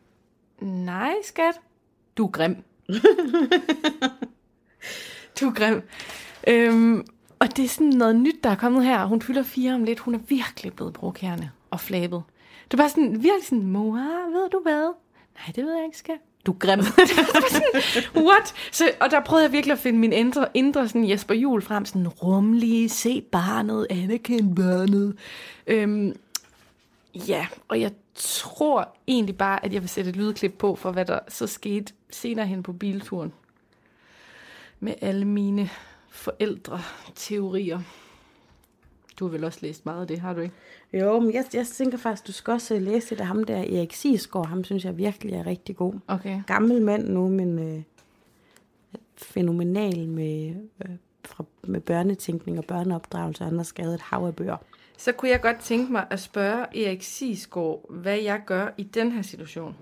nej, skat, du er grim. du er grim. Øhm, og det er sådan noget nyt, der er kommet her. Hun fylder fire om lidt. Hun er virkelig blevet brokærende og flabet. Det er bare sådan, virkelig sådan, mor, ved du hvad? Nej, det ved jeg ikke, skal. Du er grim. Det var sådan, What? Så, og der prøvede jeg virkelig at finde min indre, indre sådan Jesper Jul frem. Sådan rumlige, se barnet, anerkend barnet. Øhm, ja, og jeg tror egentlig bare, at jeg vil sætte et lydklip på, for hvad der så skete senere hen på bilturen. Med alle mine forældre-teorier. Du har vel også læst meget af det, har du ikke? Jo, men jeg, jeg tænker faktisk, du skal også øh, læse det af ham der, Erik Sisgaard. Ham synes jeg virkelig er rigtig god. Okay. Gammel mand nu, men øh, fænomenal med, øh, fra, med børnetænkning og børneopdragelse. Han har skrevet et hav af bøger. Så kunne jeg godt tænke mig at spørge Erik Sisgaard, hvad jeg gør i den her situation.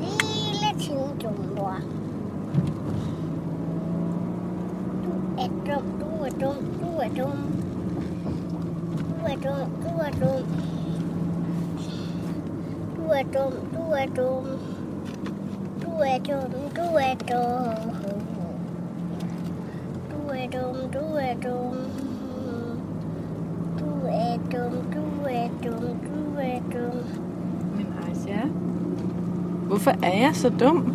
hele tiden dum, mor. Du er dum, du er dum, du er dum. Du er dum, du er dum. Du er dum, du er dum. Du er dum, du er dum. Du er dum, du er dum. Du er dum, du er dum, du er dum. Men Aisha, hvorfor er jeg så dum?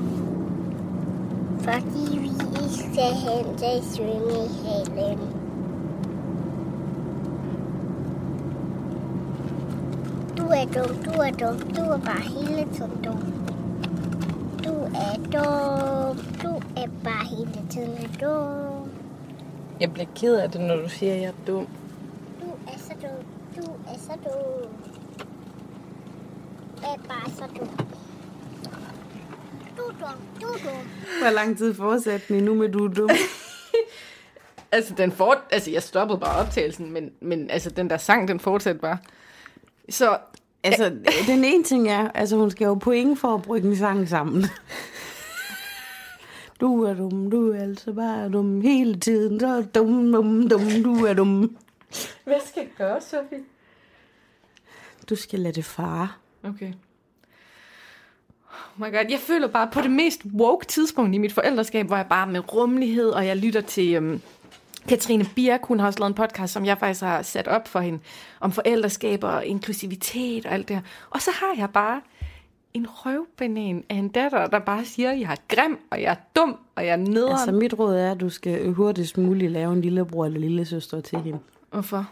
Fordi vi ikke skal hen til svømmehallen. dum, du er dum, du er bare hele tiden dum. Du er dum, du er bare hele tiden dum. Jeg bliver ked af det, når du siger, at jeg er dum. Du er så dum, du er så dum. Du er bare så dum. Du dum, du er dum. Hvor lang tid fortsatte den endnu med, du er dum? Altså, den fort... altså, jeg stoppede bare optagelsen, men, men altså, den der sang, den fortsatte bare. Så Altså, den ene ting er, altså hun skal jo point for at brygge en sang sammen. Du er dum, du er altså bare dum hele tiden. Så du dum, dum, dum, du er dum. hvad skal jeg gøre, Sofie? Du skal lade det fare. Okay. Oh my god, jeg føler bare på det mest woke tidspunkt i mit forældreskab, hvor jeg bare med rummelighed, og jeg lytter til øhm, Katrine Birk, hun har også lavet en podcast, som jeg faktisk har sat op for hende, om forældreskab og inklusivitet og alt det her. Og så har jeg bare en røvbanan af en datter, der bare siger, at jeg er grim, og jeg er dum, og jeg er nederen. Altså, mit råd er, at du skal hurtigst muligt lave en lillebror eller lillesøster til hende. Hvorfor?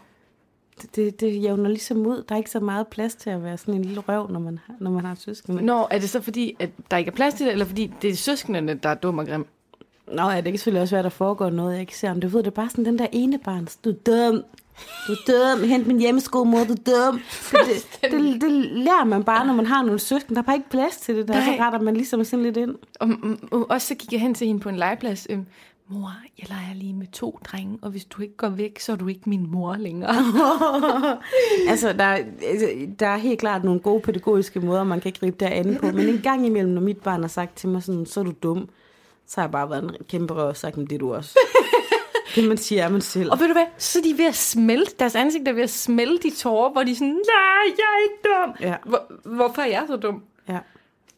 Det, det, det jævner ligesom ud. Der er ikke så meget plads til at være sådan en lille røv, når man, har- når man har søskende. Nå, er det så fordi, at der ikke er plads til det, eller fordi det er søskendene, der er dum og grim? Nå, ja, det kan selvfølgelig også være, at der foregår noget, jeg ikke ser. Men du ved, det er bare sådan den der ene barns. Du er dum. Du er dum. Hent min hjemmesko, mor. Du er dum. Det, det, det, det, lærer man bare, når man har nogle søskende. Der er bare ikke plads til det der. Nej. Så retter man ligesom sådan lidt ind. Og, og, og også så gik jeg hen til hende på en legeplads. Øhm, mor, jeg leger lige med to drenge, og hvis du ikke går væk, så er du ikke min mor længere. Altså, der, er- altså, der er helt klart nogle gode pædagogiske måder, man kan gribe der an på. Men en gang imellem, når mit barn har sagt til mig sådan, så er du dum, så har jeg bare været en kæmpe røv og sagt, men det er du også. det man siger, er man selv. og ved du hvad, så er de ved at smelte, deres ansigt er ved at smelte i tårer, hvor de er sådan, nej, jeg er ikke dum. Ja. Hvor, hvorfor er jeg så dum? Ja,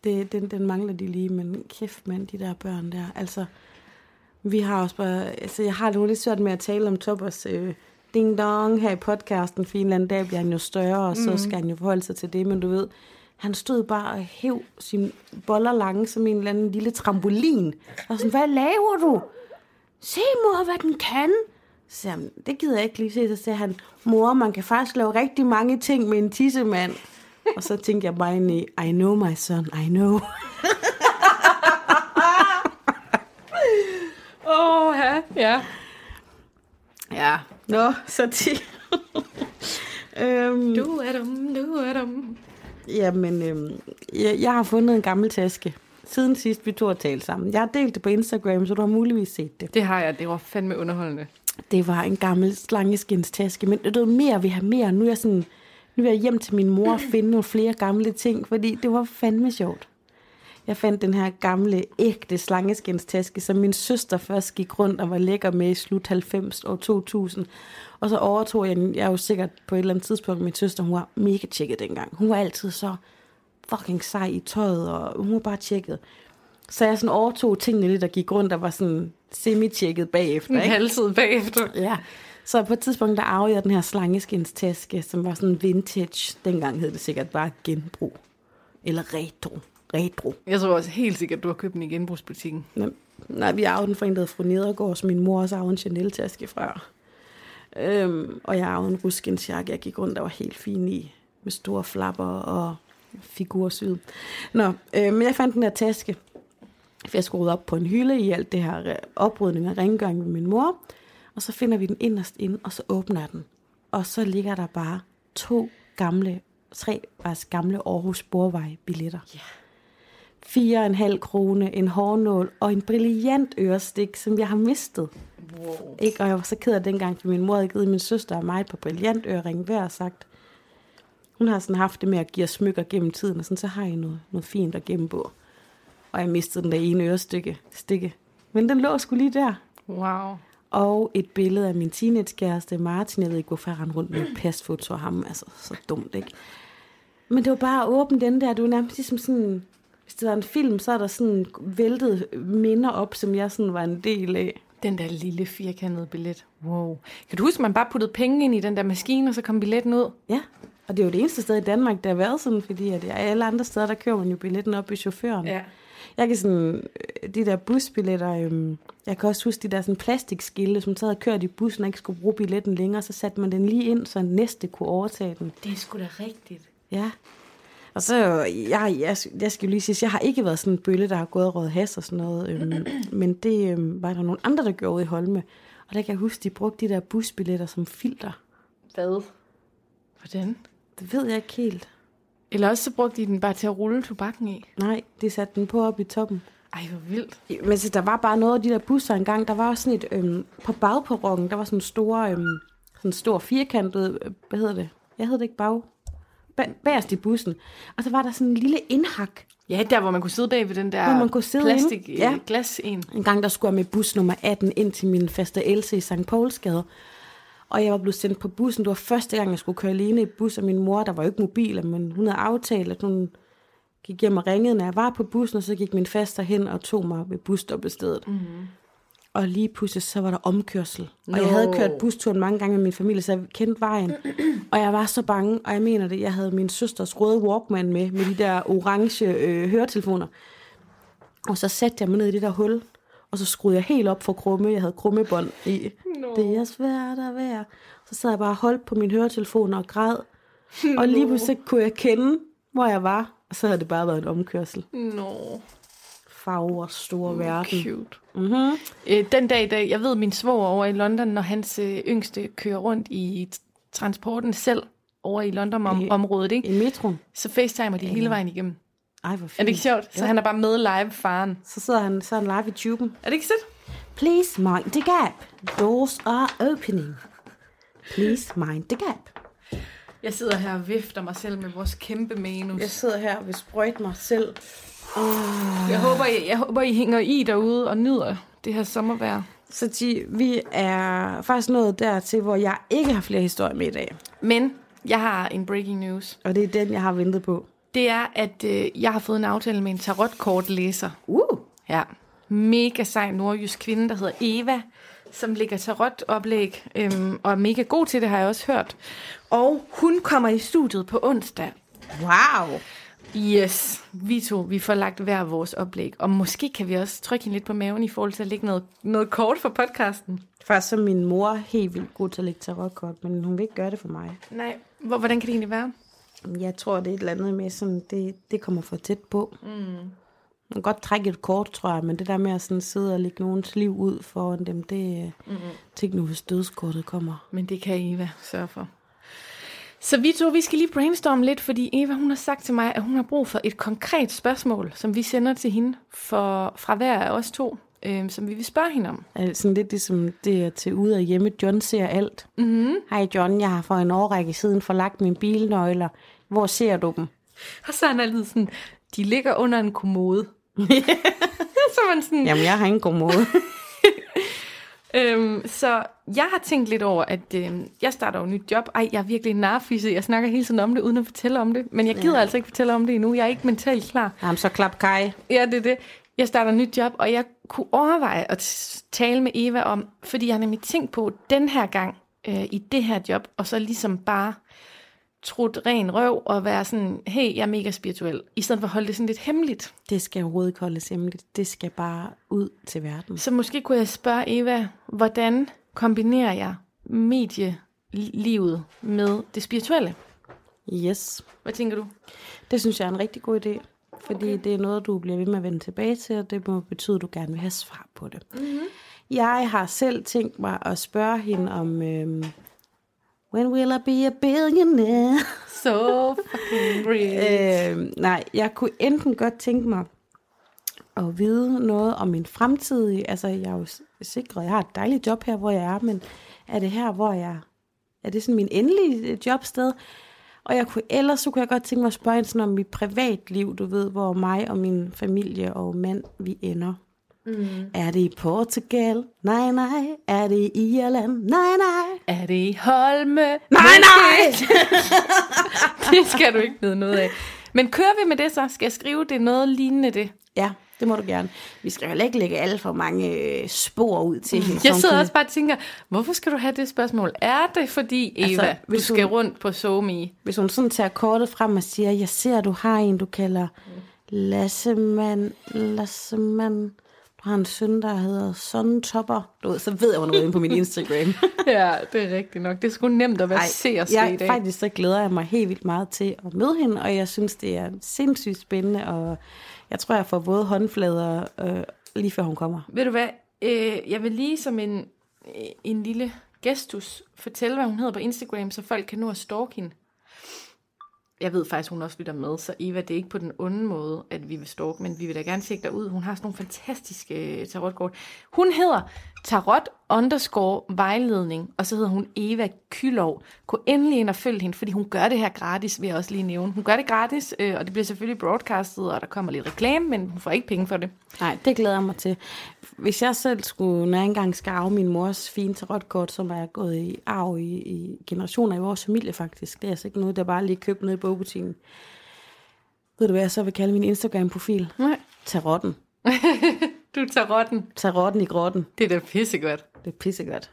det, den, den mangler de lige, men kæft mand, de der børn der. Altså, vi har også bare, altså jeg har det jo lidt svært med at tale om Toppers øh, ding dong her i podcasten, for en eller anden dag bliver han jo større, og så skal han jo forholde sig til det, men du ved, han stod bare og hæv sine boller lange som en eller anden lille trampolin. Og sådan, hvad laver du? Se mor, hvad den kan. Så siger han, det gider jeg ikke lige se. Så siger han, mor, man kan faktisk lave rigtig mange ting med en tissemand. Og så tænkte jeg bare ind i, I know my son, I know. Åh, oh, ja. ja. Ja. Nå, så til... øhm, Du er dum, du er dum. Jamen, øhm, jeg, jeg har fundet en gammel taske. Siden sidst vi to har talt sammen. Jeg har delt det på Instagram, så du har muligvis set det. Det har jeg, det var fandme underholdende. Det var en gammel slangeskindstaske, men det var mere, vi har mere. Nu er jeg sådan, nu er jeg hjem til min mor og finde nogle flere gamle ting, fordi det var fandme sjovt. Jeg fandt den her gamle, ægte slangeskindstaske, som min søster først gik rundt og var lækker med i slut 90 og 2000. Og så overtog jeg den. Jeg er jo sikkert på et eller andet tidspunkt, min søster, hun var mega tjekket dengang. Hun var altid så fucking sej i tøjet, og hun var bare tjekket. Så jeg sådan overtog tingene lidt og gik rundt og var sådan semi-tjekket bagefter. Ikke? halvtid bagefter. Ja, så på et tidspunkt, der arvede jeg den her slangeskindstaske, som var sådan vintage. Dengang hed det sikkert bare genbrug. Eller retro retro. Jeg tror også helt sikkert, at du har købt den i genbrugsbutikken. Nej, nej vi arvede den fra en, der fra Nedergaard, som min mor også arvede en Chanel-taske fra. Øhm, og jeg arvede en ruskinsjakke, jeg gik rundt, der var helt fin i, med store flapper og figursyd. Nå, øh, men jeg fandt den her taske, for jeg skulle op på en hylde i alt det her øh, oprydning og rengøring med min mor. Og så finder vi den inderst ind, og så åbner den. Og så ligger der bare to gamle, tre faktisk gamle Aarhus Sporvej billetter. Yeah. 4,5 krone, en hårnål og en brilliant ørestik, som jeg har mistet. Wow. Ikke? Og jeg var så ked af dengang, fordi min mor havde givet min søster og mig på brilliant ørering hver og sagt, hun har sådan haft det med at give os smykker gennem tiden, og sådan, så har jeg noget, noget fint at gemme på. Og jeg mistede den der ene ørestykke. Stikke. Men den lå sgu lige der. Wow. Og et billede af min teenagekæreste Martin. Jeg ved ikke, hvorfor jeg rundt med pasfoto af ham. Altså, så dumt, ikke? Men det var bare at åbne den der. Det var nærmest ligesom sådan hvis det var en film, så er der sådan væltet minder op, som jeg sådan var en del af. Den der lille firkantede billet. Wow. Kan du huske, at man bare puttede penge ind i den der maskine, og så kom billetten ud? Ja, og det er jo det eneste sted i Danmark, der har været sådan, fordi at alle andre steder, der kører man jo billetten op i chaufføren. Jeg kan sådan, øh, de der busbilletter, øhm, jeg kan også huske de der sådan plastikskilte, som så havde kørt i bussen og ikke skulle bruge billetten længere, så satte man den lige ind, så næste kunne overtage den. Det er sgu da rigtigt. Ja. Og så, jeg, jeg, jeg skal jo lige sige, jeg har ikke været sådan en bølle, der har gået og rådet has og sådan noget. Øhm, men det øhm, var der nogle andre, der gjorde ude i Holme. Og der kan jeg huske, de brugte de der busbilletter som filter. Hvad? Hvordan? Det ved jeg ikke helt. Eller også så brugte de den bare til at rulle tobakken i. Nej, de satte den på op i toppen. Ej, hvor vildt. Men så der var bare noget af de der busser engang. Der var også sådan et, øhm, på bagperronen, der var sådan en stor, øhm, sådan en stor firkantet, øh, hvad hedder det? Jeg hedder det ikke bag. Ba- bagerst i bussen. Og så var der sådan en lille indhak. Ja, der hvor man kunne sidde bag ved den der Hvor man kunne sidde plastik inde. Ja. glas en. En gang der skulle jeg med bus nummer 18 ind til min faste Else i St. Poulsgade. Og jeg var blevet sendt på bussen. Det var første gang, jeg skulle køre alene i bus, og min mor, der var jo ikke mobil, men hun havde aftalt, at hun gik hjem og ringede, når jeg var på bussen, og så gik min faster hen og tog mig ved busstoppestedet. Mhm. Mm-hmm. Og lige pludselig, så var der omkørsel. Og Nå. jeg havde kørt busturen mange gange med min familie, så jeg kendte vejen. Og jeg var så bange, og jeg mener det, jeg havde min søsters røde Walkman med, med de der orange øh, høretelefoner. Og så satte jeg mig ned i det der hul, og så skruede jeg helt op for krumme. Jeg havde krummebånd i. Nå. Det er svært at være. Så sad jeg bare og holdt på min høretelefoner og græd. Og lige pludselig kunne jeg kende, hvor jeg var. Og så havde det bare været en omkørsel. Nå, Farver, store verden. cute. Mm-hmm. Øh, den dag i dag, jeg ved min svoger over i London, når hans øh, yngste kører rundt i t- transporten selv over i London-området, ikke? I metroen. så facetimer de hele vejen igennem. Ej, hvor fint. Er det ikke sjovt? Så Jo. han er bare med live, faren. Så sidder han, så er han live i tuben. Er det ikke sødt? Please mind the gap. Doors are opening. Please mind the gap. Jeg sidder her og vifter mig selv med vores kæmpe manus. Jeg sidder her og vil sprøjte mig selv. Jeg håber, I, jeg håber, I hænger i derude og nyder det her sommervejr. Så de, vi er faktisk nået dertil, hvor jeg ikke har flere historier med i dag. Men jeg har en breaking news. Og det er den, jeg har ventet på. Det er, at øh, jeg har fået en aftale med en tarotkortlæser. Uh! Ja. Mega sej nordjysk kvinde, der hedder Eva, som ligger tarotoplæg, øhm, og er mega god til det, har jeg også hørt. Og hun kommer i studiet på onsdag. Wow! Yes, vi to, vi får lagt hver vores oplæg. Og måske kan vi også trykke hende lidt på maven i forhold til at lægge noget, noget kort for podcasten. Faktisk så min mor helt vildt god til at lægge tarotkort, men hun vil ikke gøre det for mig. Nej, hvor, hvordan kan det egentlig være? Jeg tror, det er et eller andet med, sådan, det, det kommer for tæt på. Mm. Man kan godt trække et kort, tror jeg, men det der med at sådan sidde og lægge nogens liv ud foran dem, det mm. tænk nu, hvis dødskortet kommer. Men det kan Eva sørge for. Så vi to, vi skal lige brainstorme lidt, fordi Eva, hun har sagt til mig, at hun har brug for et konkret spørgsmål, som vi sender til hende for, fra hver af os to, øh, som vi vil spørge hende om. Altså sådan lidt ligesom det er til ude og hjemme. John ser alt. Mm-hmm. Hej John, jeg har for en årrække siden forlagt mine bilnøgler. Hvor ser du dem? Og så er han altid sådan, de ligger under en kommode. så man sådan, Jamen, jeg har ingen god måde. Øhm, så jeg har tænkt lidt over, at øhm, jeg starter jo et nyt job. Ej, jeg er virkelig narfisse. Jeg snakker hele tiden om det, uden at fortælle om det. Men jeg gider ja. altså ikke fortælle om det endnu. Jeg er ikke mentalt klar. Jamen, så klap Kai. Ja, det er det. Jeg starter et nyt job, og jeg kunne overveje at tale med Eva om, fordi jeg har nemlig tænkt på den her gang øh, i det her job, og så ligesom bare trudt ren røv og være sådan, hey, jeg er mega spirituel, i stedet for at holde det sådan lidt hemmeligt. Det skal overhovedet ikke holdes hemmeligt. Det skal bare ud til verden. Så måske kunne jeg spørge Eva, hvordan kombinerer jeg medielivet med det spirituelle? Yes. Hvad tænker du? Det synes jeg er en rigtig god idé. Fordi okay. det er noget, du bliver ved med at vende tilbage til, og det må betyde, at du gerne vil have svar på det. Mm-hmm. Jeg har selv tænkt mig at spørge hende om, øhm, when will I be a billionaire? So fucking rich. Øh, nej, jeg kunne enten godt tænke mig at vide noget om min fremtidige, altså jeg er jo sikret, jeg har et dejligt job her, hvor jeg er, men er det her, hvor jeg, er det sådan min endelige øh, jobsted? Og jeg kunne, ellers så kunne jeg godt tænke mig at spørge hende sådan om mit privatliv, du ved, hvor mig og min familie og mand, vi ender. Mm. Er det i Portugal? Nej, nej. Er det i Irland? Nej, nej. Er det i Holme? Nej, nej! det skal du ikke vide noget af. Men kører vi med det så? Skal jeg skrive det noget lignende det? Ja, det må du gerne. Vi skal heller ikke lægge alt for mange øh, spor ud til hende. Jeg sidder også bare og tænker, hvorfor skal du have det spørgsmål? Er det fordi, Eva, Altså, altså, du hvis skal hun- rundt på SoMe? Hvis hun sådan tager kortet frem og siger, jeg ser, du har en, du kalder Lassemann, Lassemann. Du har en søn, der hedder Son Topper. Du ved, så ved jeg, hvornår er inde på min Instagram. Ja, det er rigtigt nok. Det er sgu nemt at være se og se i jeg, dag. faktisk så glæder jeg mig helt vildt meget til at møde hende, og jeg synes, det er sindssygt spændende, og jeg tror, jeg får våde håndflader, øh, lige før hun kommer. Ved du hvad? Øh, jeg vil lige som en, øh, en lille gestus fortælle, hvad hun hedder på Instagram, så folk kan nå at stalke hende. Jeg ved faktisk, hun også lytter med, så Eva, det er ikke på den onde måde, at vi vil stalke, men vi vil da gerne tjekke dig ud. Hun har sådan nogle fantastiske øh, tarotkort. Hun hedder tarot underscore vejledning, og så hedder hun Eva Kylov. Gå endelig ind og følg hende, fordi hun gør det her gratis, vil jeg også lige nævne. Hun gør det gratis, øh, og det bliver selvfølgelig broadcastet, og der kommer lidt reklame, men hun får ikke penge for det. Nej, det glæder jeg mig til. Hvis jeg selv skulle, når jeg engang skal arve min mors fine tarotkort, som er gået i arv i, i generationer i vores familie faktisk, det er altså ikke noget, der bare lige købt nede i bogbutikken. Ved du hvad jeg så vil kalde min Instagram-profil? Nej. Tarotten. Du tager rotten. Tarotten i grotten. Det er da pissegodt. Det er pissegodt.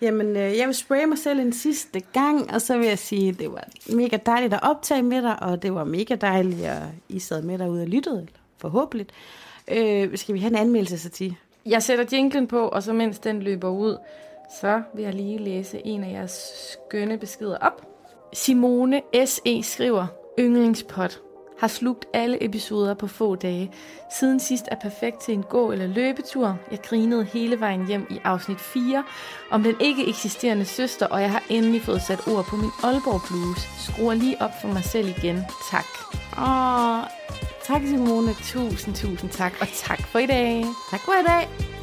Jamen, øh, jeg vil spraye mig selv en sidste gang, og så vil jeg sige, at det var mega dejligt at optage med dig, og det var mega dejligt, at I sad med derude og lyttede, forhåbentlig. Øh, skal vi have en anmeldelse, Sati? Jeg sætter jinglen på, og så mens den løber ud, så vil jeg lige læse en af jeres skønne beskeder op. Simone S.E. skriver, yndlingspot, har slugt alle episoder på få dage. Siden sidst er perfekt til en gå- eller løbetur. Jeg grinede hele vejen hjem i afsnit 4 om den ikke eksisterende søster, og jeg har endelig fået sat ord på min Aalborg Blues. Skruer lige op for mig selv igen. Tak. Åh, tak Simone. Tusind, tusind tak, og tak for i dag. Tak for i dag.